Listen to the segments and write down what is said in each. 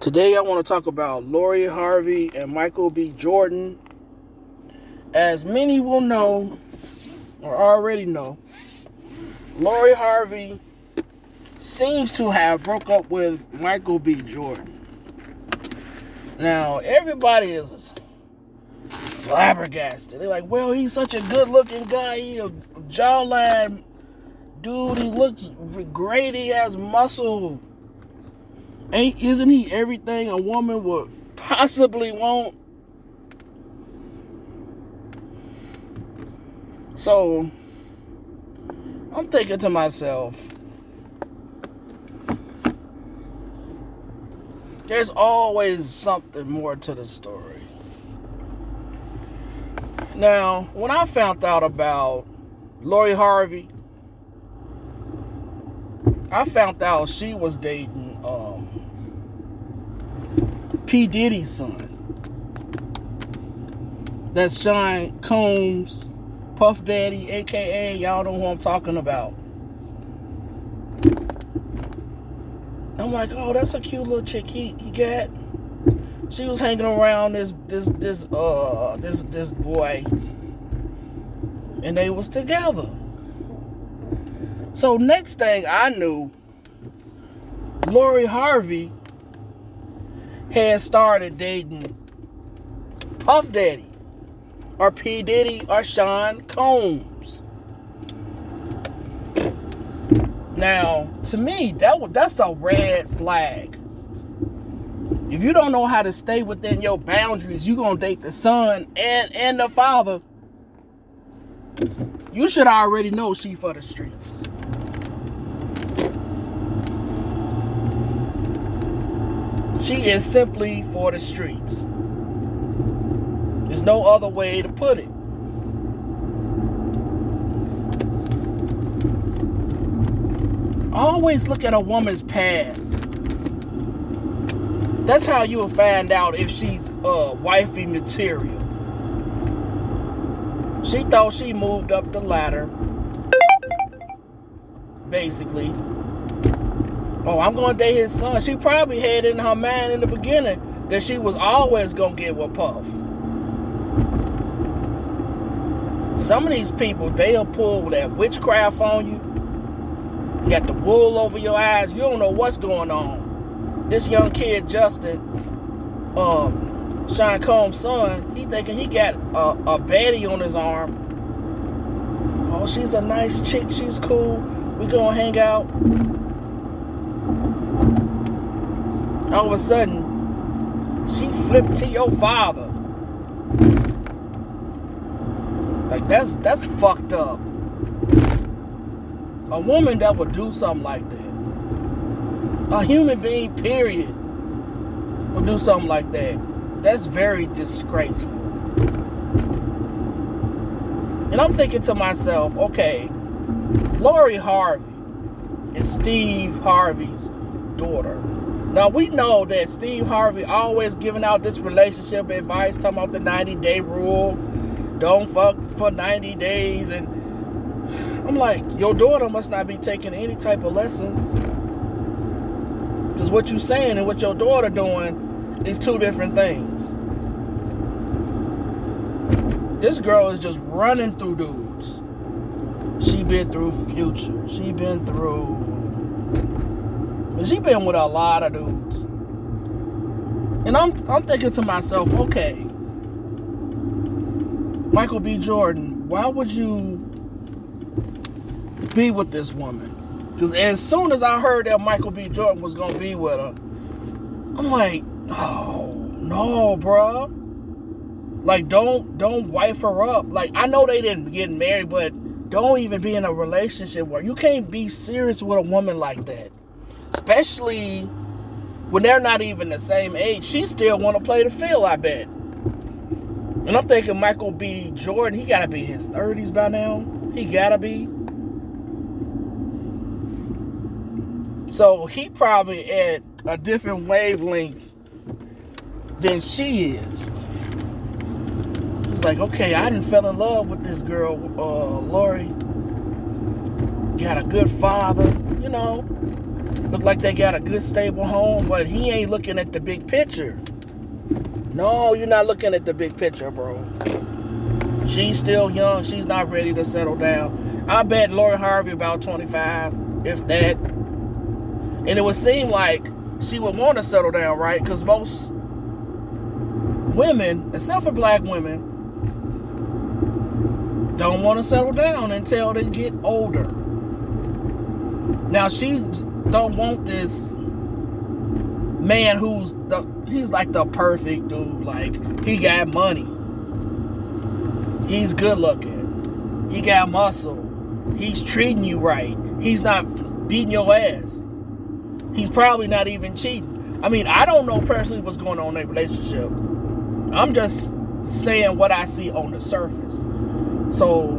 Today, I want to talk about Lori Harvey and Michael B. Jordan. As many will know, or already know, Lori Harvey seems to have broke up with Michael B. Jordan. Now, everybody is flabbergasted. They're like, well, he's such a good looking guy. He a jawline dude. He looks great. He has muscle Ain't isn't he everything a woman would possibly want? So I'm thinking to myself, there's always something more to the story. Now, when I found out about Lori Harvey, I found out she was dating P. Diddy's son. That's Sean Combs, Puff Daddy, aka y'all know who I'm talking about. I'm like, oh, that's a cute little chick he, he got. She was hanging around this this this uh this this boy. And they was together. So next thing I knew, Lori Harvey had started dating Puff Daddy or P. Diddy or Sean Combs. Now, to me, that that's a red flag. If you don't know how to stay within your boundaries, you're gonna date the son and, and the father. You should already know she for the streets. She is simply for the streets. There's no other way to put it. Always look at a woman's past. That's how you'll find out if she's uh, wifey material. She thought she moved up the ladder. Basically. Oh, I'm gonna date his son. She probably had in her mind in the beginning that she was always gonna get with Puff. Some of these people, they'll pull that witchcraft on you. You got the wool over your eyes. You don't know what's going on. This young kid, Justin, um, Sean Combs' son, he thinking he got a, a baddie on his arm. Oh, she's a nice chick. She's cool. We gonna hang out. All of a sudden, she flipped to your father. Like that's that's fucked up. A woman that would do something like that. A human being, period, would do something like that. That's very disgraceful. And I'm thinking to myself, okay, Lori Harvey is Steve Harvey's daughter. Now we know that Steve Harvey always giving out this relationship advice, talking about the 90 day rule. Don't fuck for 90 days. And I'm like, your daughter must not be taking any type of lessons. Because what you saying and what your daughter doing is two different things. This girl is just running through dudes. She been through Future. She been through and she been with a lot of dudes. And I'm I'm thinking to myself, okay, Michael B. Jordan, why would you be with this woman? Because as soon as I heard that Michael B. Jordan was gonna be with her, I'm like, oh no, bruh. Like don't don't wife her up. Like I know they didn't get married, but don't even be in a relationship where you can't be serious with a woman like that especially when they're not even the same age. She still want to play the field, I bet. And I'm thinking Michael B. Jordan, he gotta be in his 30s by now. He gotta be. So he probably at a different wavelength than she is. He's like, okay, I didn't fell in love with this girl, uh, Lori. Got a good father, you know look like they got a good stable home, but he ain't looking at the big picture. No, you're not looking at the big picture, bro. She's still young. She's not ready to settle down. I bet Lori Harvey about 25, if that. And it would seem like she would want to settle down, right? Because most women, except for black women, don't want to settle down until they get older. Now she don't want this man who's the he's like the perfect dude. Like he got money. He's good looking. He got muscle. He's treating you right. He's not beating your ass. He's probably not even cheating. I mean, I don't know personally what's going on in their relationship. I'm just saying what I see on the surface. So,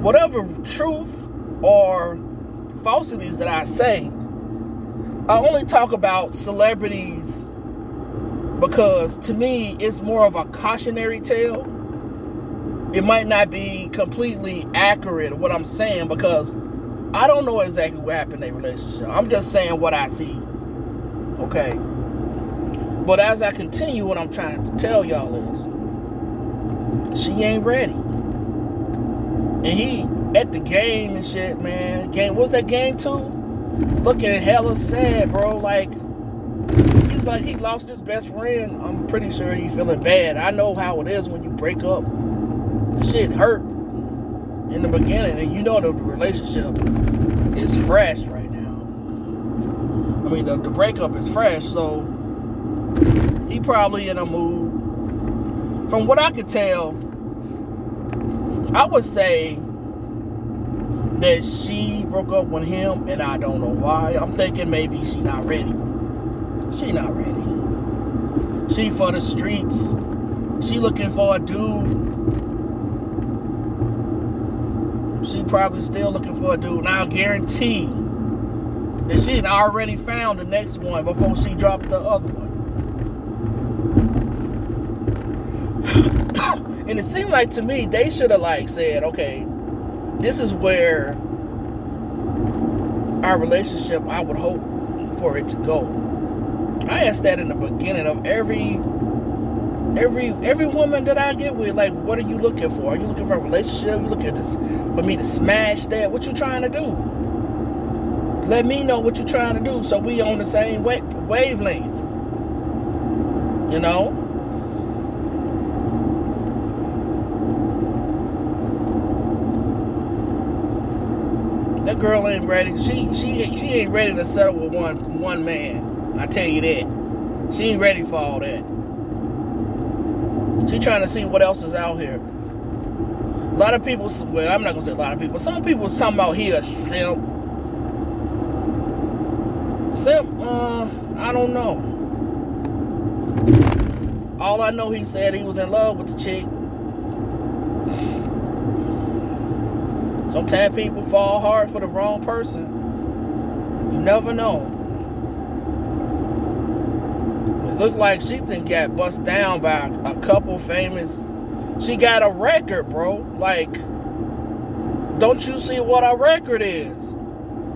whatever truth or falsities that I say, I only talk about celebrities because to me it's more of a cautionary tale. It might not be completely accurate what I'm saying because I don't know exactly what happened in their relationship. I'm just saying what I see. Okay. But as I continue, what I'm trying to tell y'all is she ain't ready. And he at the game and shit, man. Game what's that game too? looking hella sad, bro. Like he's like he lost his best friend. I'm pretty sure he's feeling bad. I know how it is when you break up. Shit hurt in the beginning, and you know the relationship is fresh right now. I mean, the, the breakup is fresh, so he probably in a mood. From what I could tell, I would say that she broke up with him and I don't know why. I'm thinking maybe she not ready. She not ready. She for the streets. She looking for a dude. She probably still looking for a dude. Now I guarantee that she had already found the next one before she dropped the other one. and it seemed like to me they should have like said, okay, this is where our relationship, I would hope for it to go. I ask that in the beginning of every every every woman that I get with. Like, what are you looking for? Are you looking for a relationship? You looking to for me to smash that? What you trying to do? Let me know what you're trying to do, so we on the same wavelength. You know. That girl ain't ready. She she she ain't ready to settle with one one man. I tell you that. She ain't ready for all that. She trying to see what else is out here. A lot of people, well, I'm not gonna say a lot of people. Some people talking about he a simp. Simp, uh, I don't know. All I know, he said he was in love with the chick. Sometimes people fall hard for the wrong person. You never know. It looked like she been got bust down by a couple famous. She got a record, bro. Like, don't you see what a record is?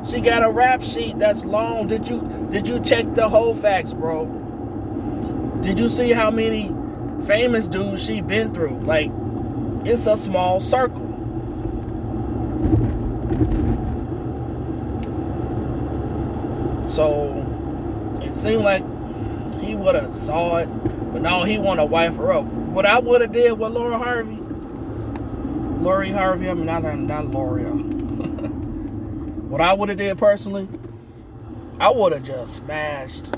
She got a rap sheet that's long. Did you did you check the whole facts, bro? Did you see how many famous dudes she been through? Like, it's a small circle. So it seemed like he would have saw it, but now he want to wife her up. What I would have did with Laura Harvey, Lori Harvey, I mean not not Laura. what I would have did personally, I would have just smashed.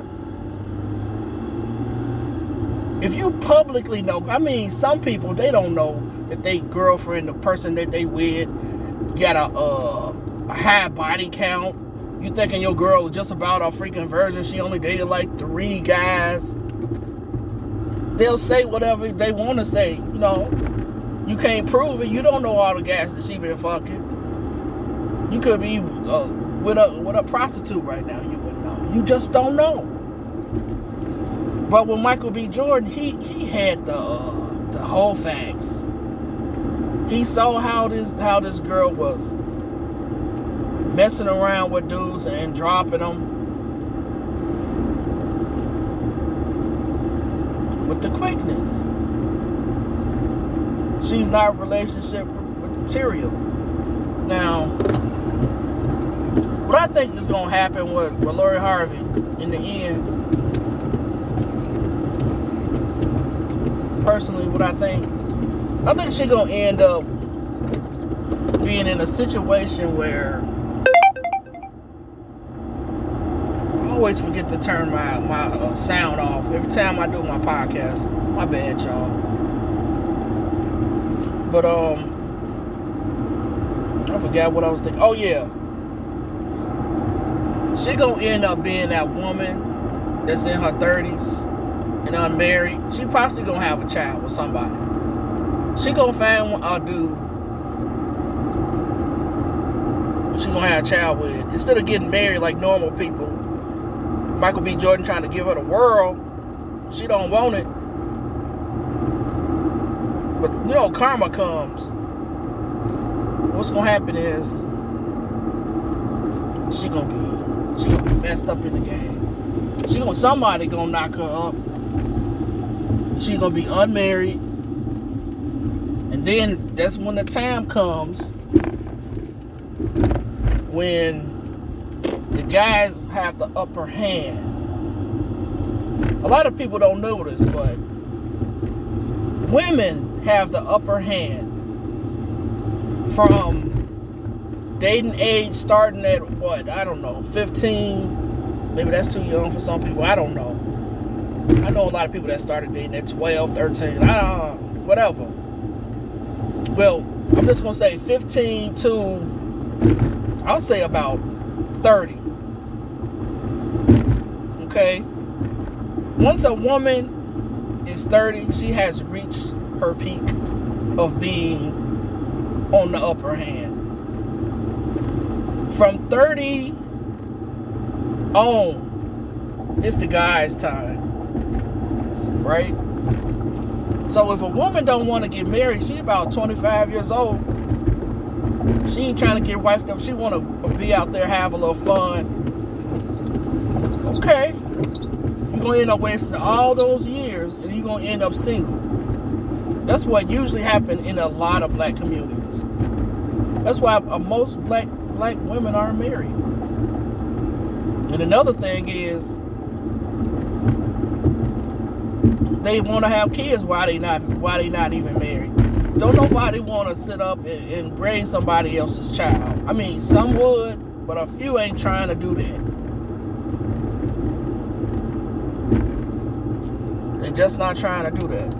If you publicly know, I mean, some people they don't know that they girlfriend, the person that they with, got a, uh, a high body count you thinking your girl just about a freaking virgin? She only dated like three guys. They'll say whatever they want to say. You know, you can't prove it. You don't know all the guys that she been fucking. You could be uh, with a with a prostitute right now. You wouldn't know. You just don't know. But with Michael B. Jordan, he he had the uh, the whole facts. He saw how this how this girl was messing around with dudes and dropping them. With the quickness. She's not relationship material. Now, what I think is going to happen with, with Lori Harvey in the end, personally, what I think, I think she's going to end up being in a situation where always forget to turn my, my uh, sound off every time I do my podcast. My bad, y'all. But, um, I forgot what I was thinking. Oh, yeah. She gonna end up being that woman that's in her 30s and unmarried. She possibly gonna have a child with somebody. She gonna find a dude she gonna have a child with. Instead of getting married like normal people, Michael B. Jordan trying to give her the world, she don't want it. But you know, karma comes. What's gonna happen is she gonna be she gonna be messed up in the game. She gonna somebody gonna knock her up. She gonna be unmarried. And then that's when the time comes when the guys have the upper hand. A lot of people don't know this, but women have the upper hand from dating age starting at what? I don't know, 15. Maybe that's too young for some people. I don't know. I know a lot of people that started dating at 12, 13. I don't know, whatever. Well, I'm just going to say 15 to I'll say about 30. Okay? Once a woman is 30, she has reached her peak of being on the upper hand. From 30 on, it's the guy's time. Right? So if a woman don't want to get married, she about 25 years old she ain't trying to get wifed up. She want to be out there, have a little fun. Okay. To end up wasting all those years and you're to end up single. That's what usually happens in a lot of black communities. That's why uh, most black black women are married. And another thing is they want to have kids while they not why they not even married. Don't nobody want to sit up and, and raise somebody else's child. I mean, some would, but a few ain't trying to do that. Just not trying to do that.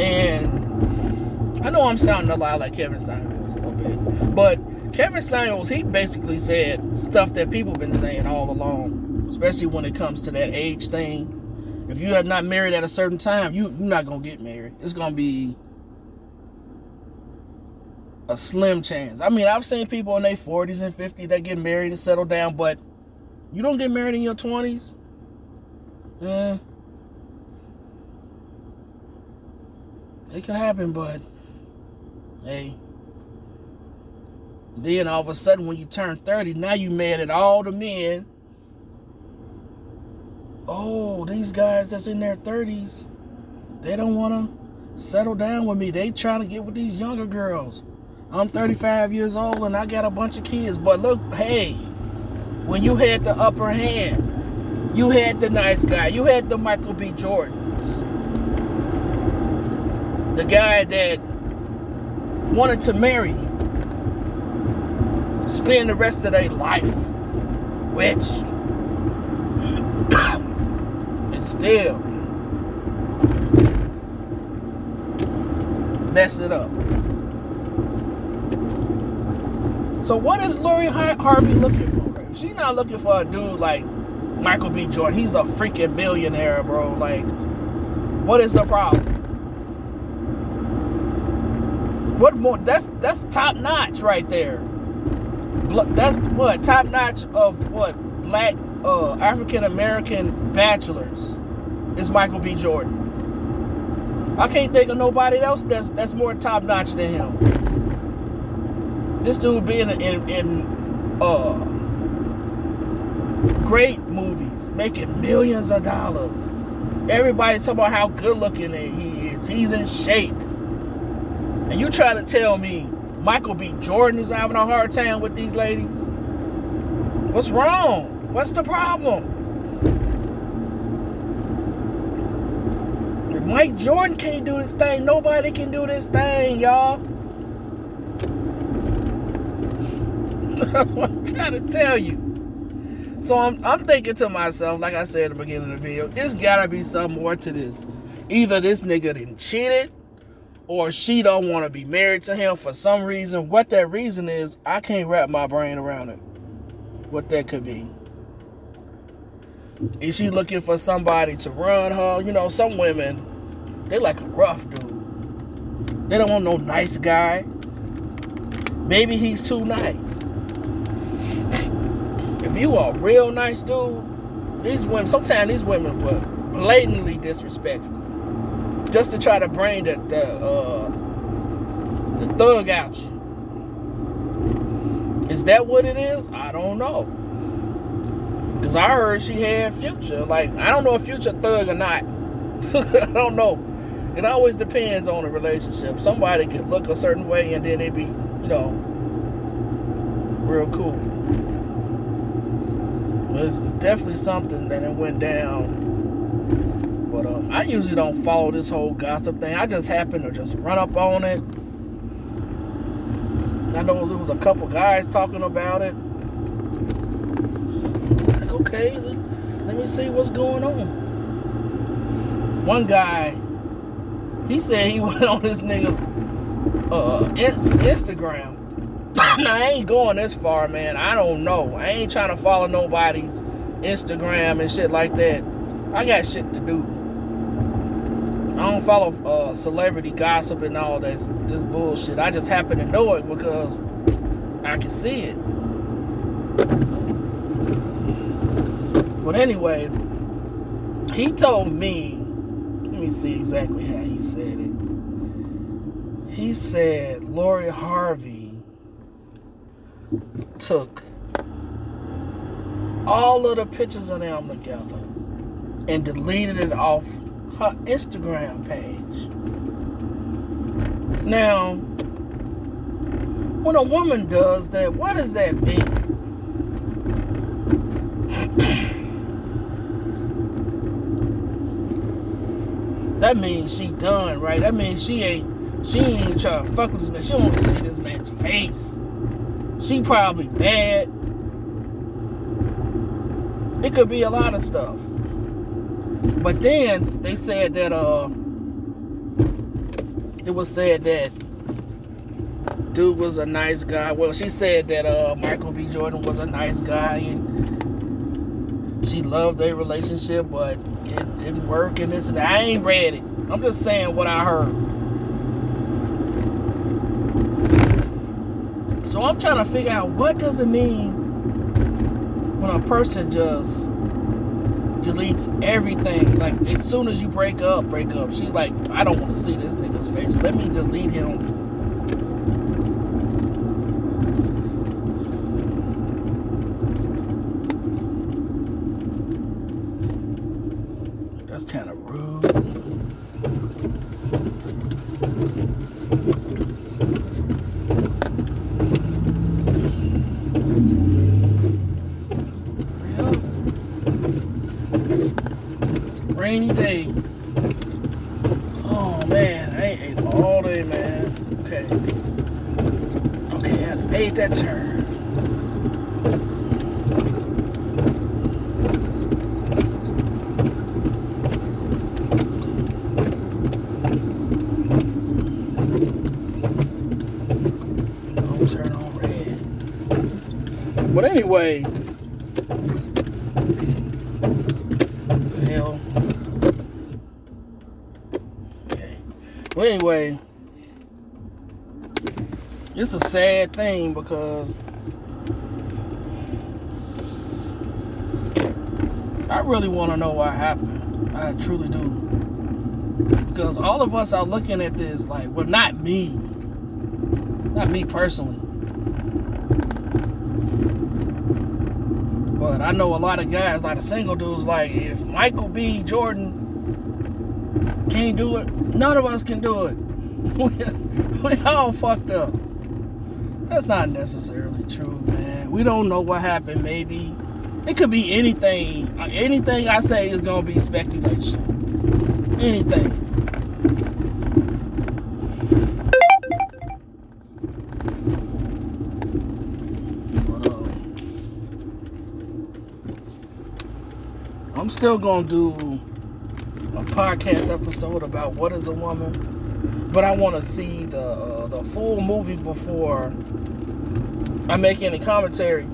And I know I'm sounding a lot like Kevin Samuels a little bit, but Kevin Samuels, he basically said stuff that people been saying all along, especially when it comes to that age thing. If you are not married at a certain time, you, you're not gonna get married. It's gonna be a slim chance. I mean, I've seen people in their 40s and 50s that get married and settle down, but you don't get married in your 20s. Eh. It can happen, but hey. Then all of a sudden, when you turn 30, now you mad at all the men. Oh, these guys that's in their 30s, they don't want to settle down with me. They trying to get with these younger girls. I'm 35 years old and I got a bunch of kids. But look, hey, when you had the upper hand, you had the nice guy, you had the Michael B. Jordans, the guy that wanted to marry spend the rest of their life which and still mess it up. So what is Lori Harvey looking for? She's not looking for a dude like Michael B. Jordan. He's a freaking billionaire, bro. Like, what is the problem? What more? That's that's top notch right there. That's what top notch of what black uh, African American bachelors is Michael B. Jordan. I can't think of nobody else that's that's more top notch than him this dude being in, in uh great movies, making millions of dollars. Everybody's talking about how good looking he is. He's in shape. And you trying to tell me Michael B. Jordan is having a hard time with these ladies? What's wrong? What's the problem? If Mike Jordan can't do this thing, nobody can do this thing, y'all. I'm trying to tell you. So I'm, I'm thinking to myself, like I said at the beginning of the video, there's gotta be some more to this. Either this nigga didn't cheated, or she don't want to be married to him for some reason. What that reason is, I can't wrap my brain around it. What that could be. Is she looking for somebody to run her? You know, some women, they like a rough dude. They don't want no nice guy. Maybe he's too nice. If you are a real nice dude, these women, sometimes these women were blatantly disrespectful just to try to bring the the, uh, the thug out you. Is that what it is? I don't know. Cause I heard she had Future. Like I don't know if future thug or not. I don't know. It always depends on the relationship. Somebody could look a certain way and then they be, you know, real cool. But it's definitely something that it went down but um, I usually don't follow this whole gossip thing. I just happen to just run up on it. I know it was a couple guys talking about it. Like, okay, let me see what's going on. One guy, he said he went on this nigga's uh, Instagram. now, I ain't going this far, man. I don't know. I ain't trying to follow nobody's Instagram and shit like that. I got shit to do. I don't follow uh, celebrity gossip and all that this bullshit. I just happen to know it because I can see it. But anyway, he told me, let me see exactly how he said it. He said Lori Harvey took all of the pictures of them together and deleted it off her Instagram page. Now, when a woman does that, what does that mean? that means she done, right? That means she ain't she ain't even trying to fuck with this man. She don't want to see this man's face. She probably bad. It could be a lot of stuff. But then they said that uh it was said that dude was a nice guy. Well, she said that uh Michael B. Jordan was a nice guy and she loved their relationship, but it didn't work and this and. I ain't read it. I'm just saying what I heard. So I'm trying to figure out what does it mean when a person just deletes everything. Like as soon as you break up, break up. She's like, I don't want to see this nigga's face. Let me delete him. That's kind of rude. Rainy day. Oh man, I ain't ate all day, man. Okay. Okay, I made that turn. Don't turn on red. But anyway, hell. Okay. Well, anyway, it's a sad thing because I really want to know what happened. I truly do. Because all of us are looking at this like, well, not me. Not me personally. But I know a lot of guys, like the single dudes, like if Michael B. Jordan can't do it, none of us can do it. we all fucked up. That's not necessarily true, man. We don't know what happened. Maybe it could be anything. Uh, anything I say is gonna be speculation. Anything. I'm still gonna do a podcast episode about what is a woman, but I want to see the uh, the full movie before I make any commentary.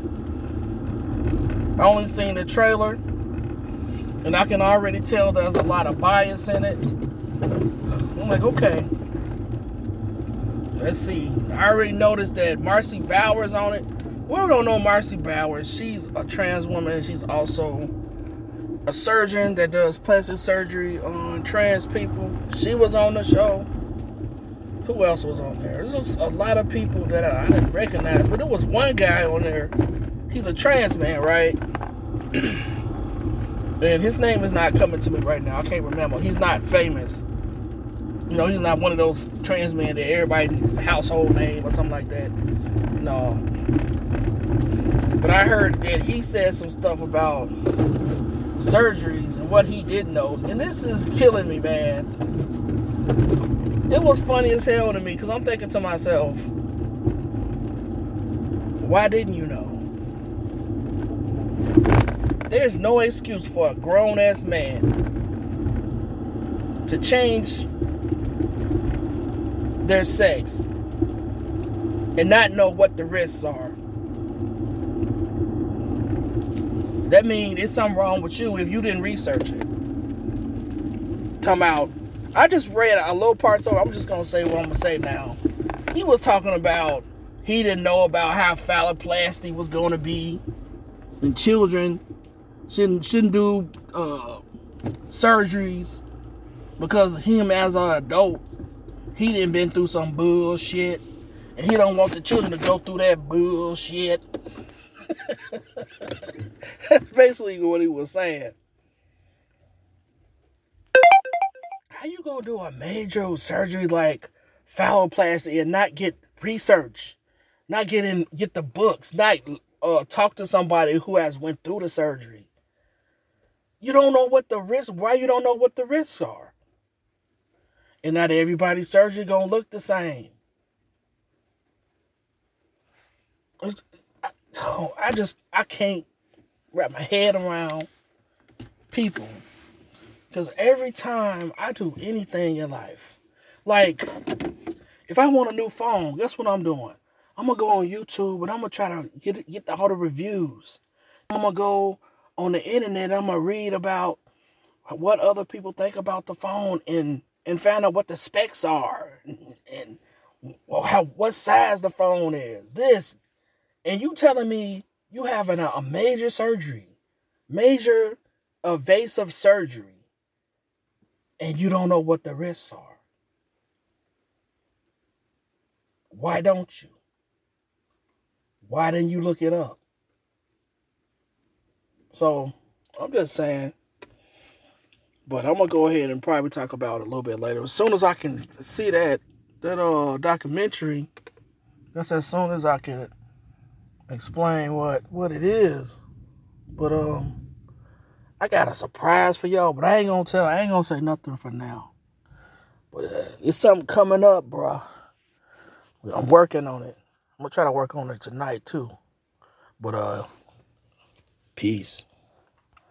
I only seen the trailer, and I can already tell there's a lot of bias in it. I'm like, okay, let's see. I already noticed that Marcy Bowers on it. We don't know Marcy Bowers. She's a trans woman. She's also a surgeon that does plastic surgery on trans people. She was on the show. Who else was on there? There's just a lot of people that I, I didn't recognize, but there was one guy on there. He's a trans man, right? and his name is not coming to me right now. I can't remember. He's not famous. You know, he's not one of those trans men that everybody's household name or something like that. No. But I heard that he said some stuff about surgeries and what he didn't know. And this is killing me, man. It was funny as hell to me because I'm thinking to myself, why didn't you know? There's no excuse for a grown ass man to change their sex and not know what the risks are. That means it's something wrong with you if you didn't research it. Come out. I just read a little part, so I'm just gonna say what I'm gonna say now. He was talking about he didn't know about how phalloplasty was gonna be, and children shouldn't shouldn't do uh, surgeries because him as an adult, he didn't been through some bullshit, and he don't want the children to go through that bullshit. That's basically what he was saying. How you gonna do a major surgery like phalloplasty and not get research, not get in, get the books, not uh, talk to somebody who has went through the surgery? You don't know what the risks. Why you don't know what the risks are? And not everybody's surgery gonna look the same. Oh, I just I can't wrap my head around people. Because every time I do anything in life, like if I want a new phone, guess what I'm doing? I'm gonna go on YouTube and I'm gonna try to get get all the reviews. I'm gonna go on the internet. I'm gonna read about what other people think about the phone and and find out what the specs are and, and how what size the phone is. This and you telling me you having a, a major surgery, major evasive surgery, and you don't know what the risks are. Why don't you? Why didn't you look it up? So I'm just saying. But I'm gonna go ahead and probably talk about it a little bit later. As soon as I can see that that uh documentary, that's as soon as I can explain what what it is. But um, I got a surprise for y'all, but I ain't gonna tell. I ain't gonna say nothing for now. But uh, it's something coming up, bro. I'm working on it. I'm gonna try to work on it tonight too. But uh, peace.